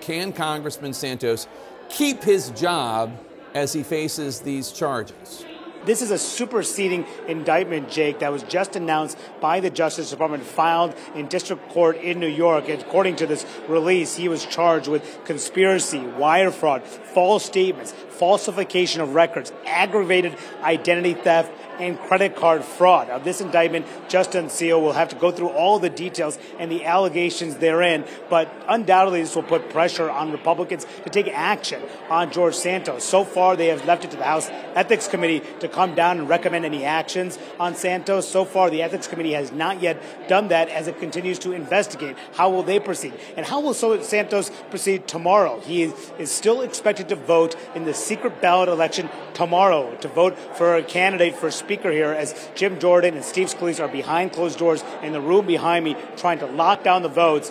can Congressman Santos keep his job as he faces these charges? This is a superseding indictment, Jake, that was just announced by the Justice Department, filed in district court in New York. And according to this release, he was charged with conspiracy, wire fraud, false statements, falsification of records, aggravated identity theft, and credit card fraud. Now, this indictment, just unsealed, will have to go through all the details and the allegations therein, but undoubtedly this will put pressure on Republicans to take action on George Santos. So far, they have left it to the House Ethics Committee to come down and recommend any actions on Santos. So far, the Ethics Committee has not yet done that as it continues to investigate. How will they proceed? And how will Santos proceed tomorrow? He is still expected to vote in the secret ballot election tomorrow to vote for a candidate for speaker here as Jim Jordan and Steve Scalise are behind closed doors in the room behind me trying to lock down the votes.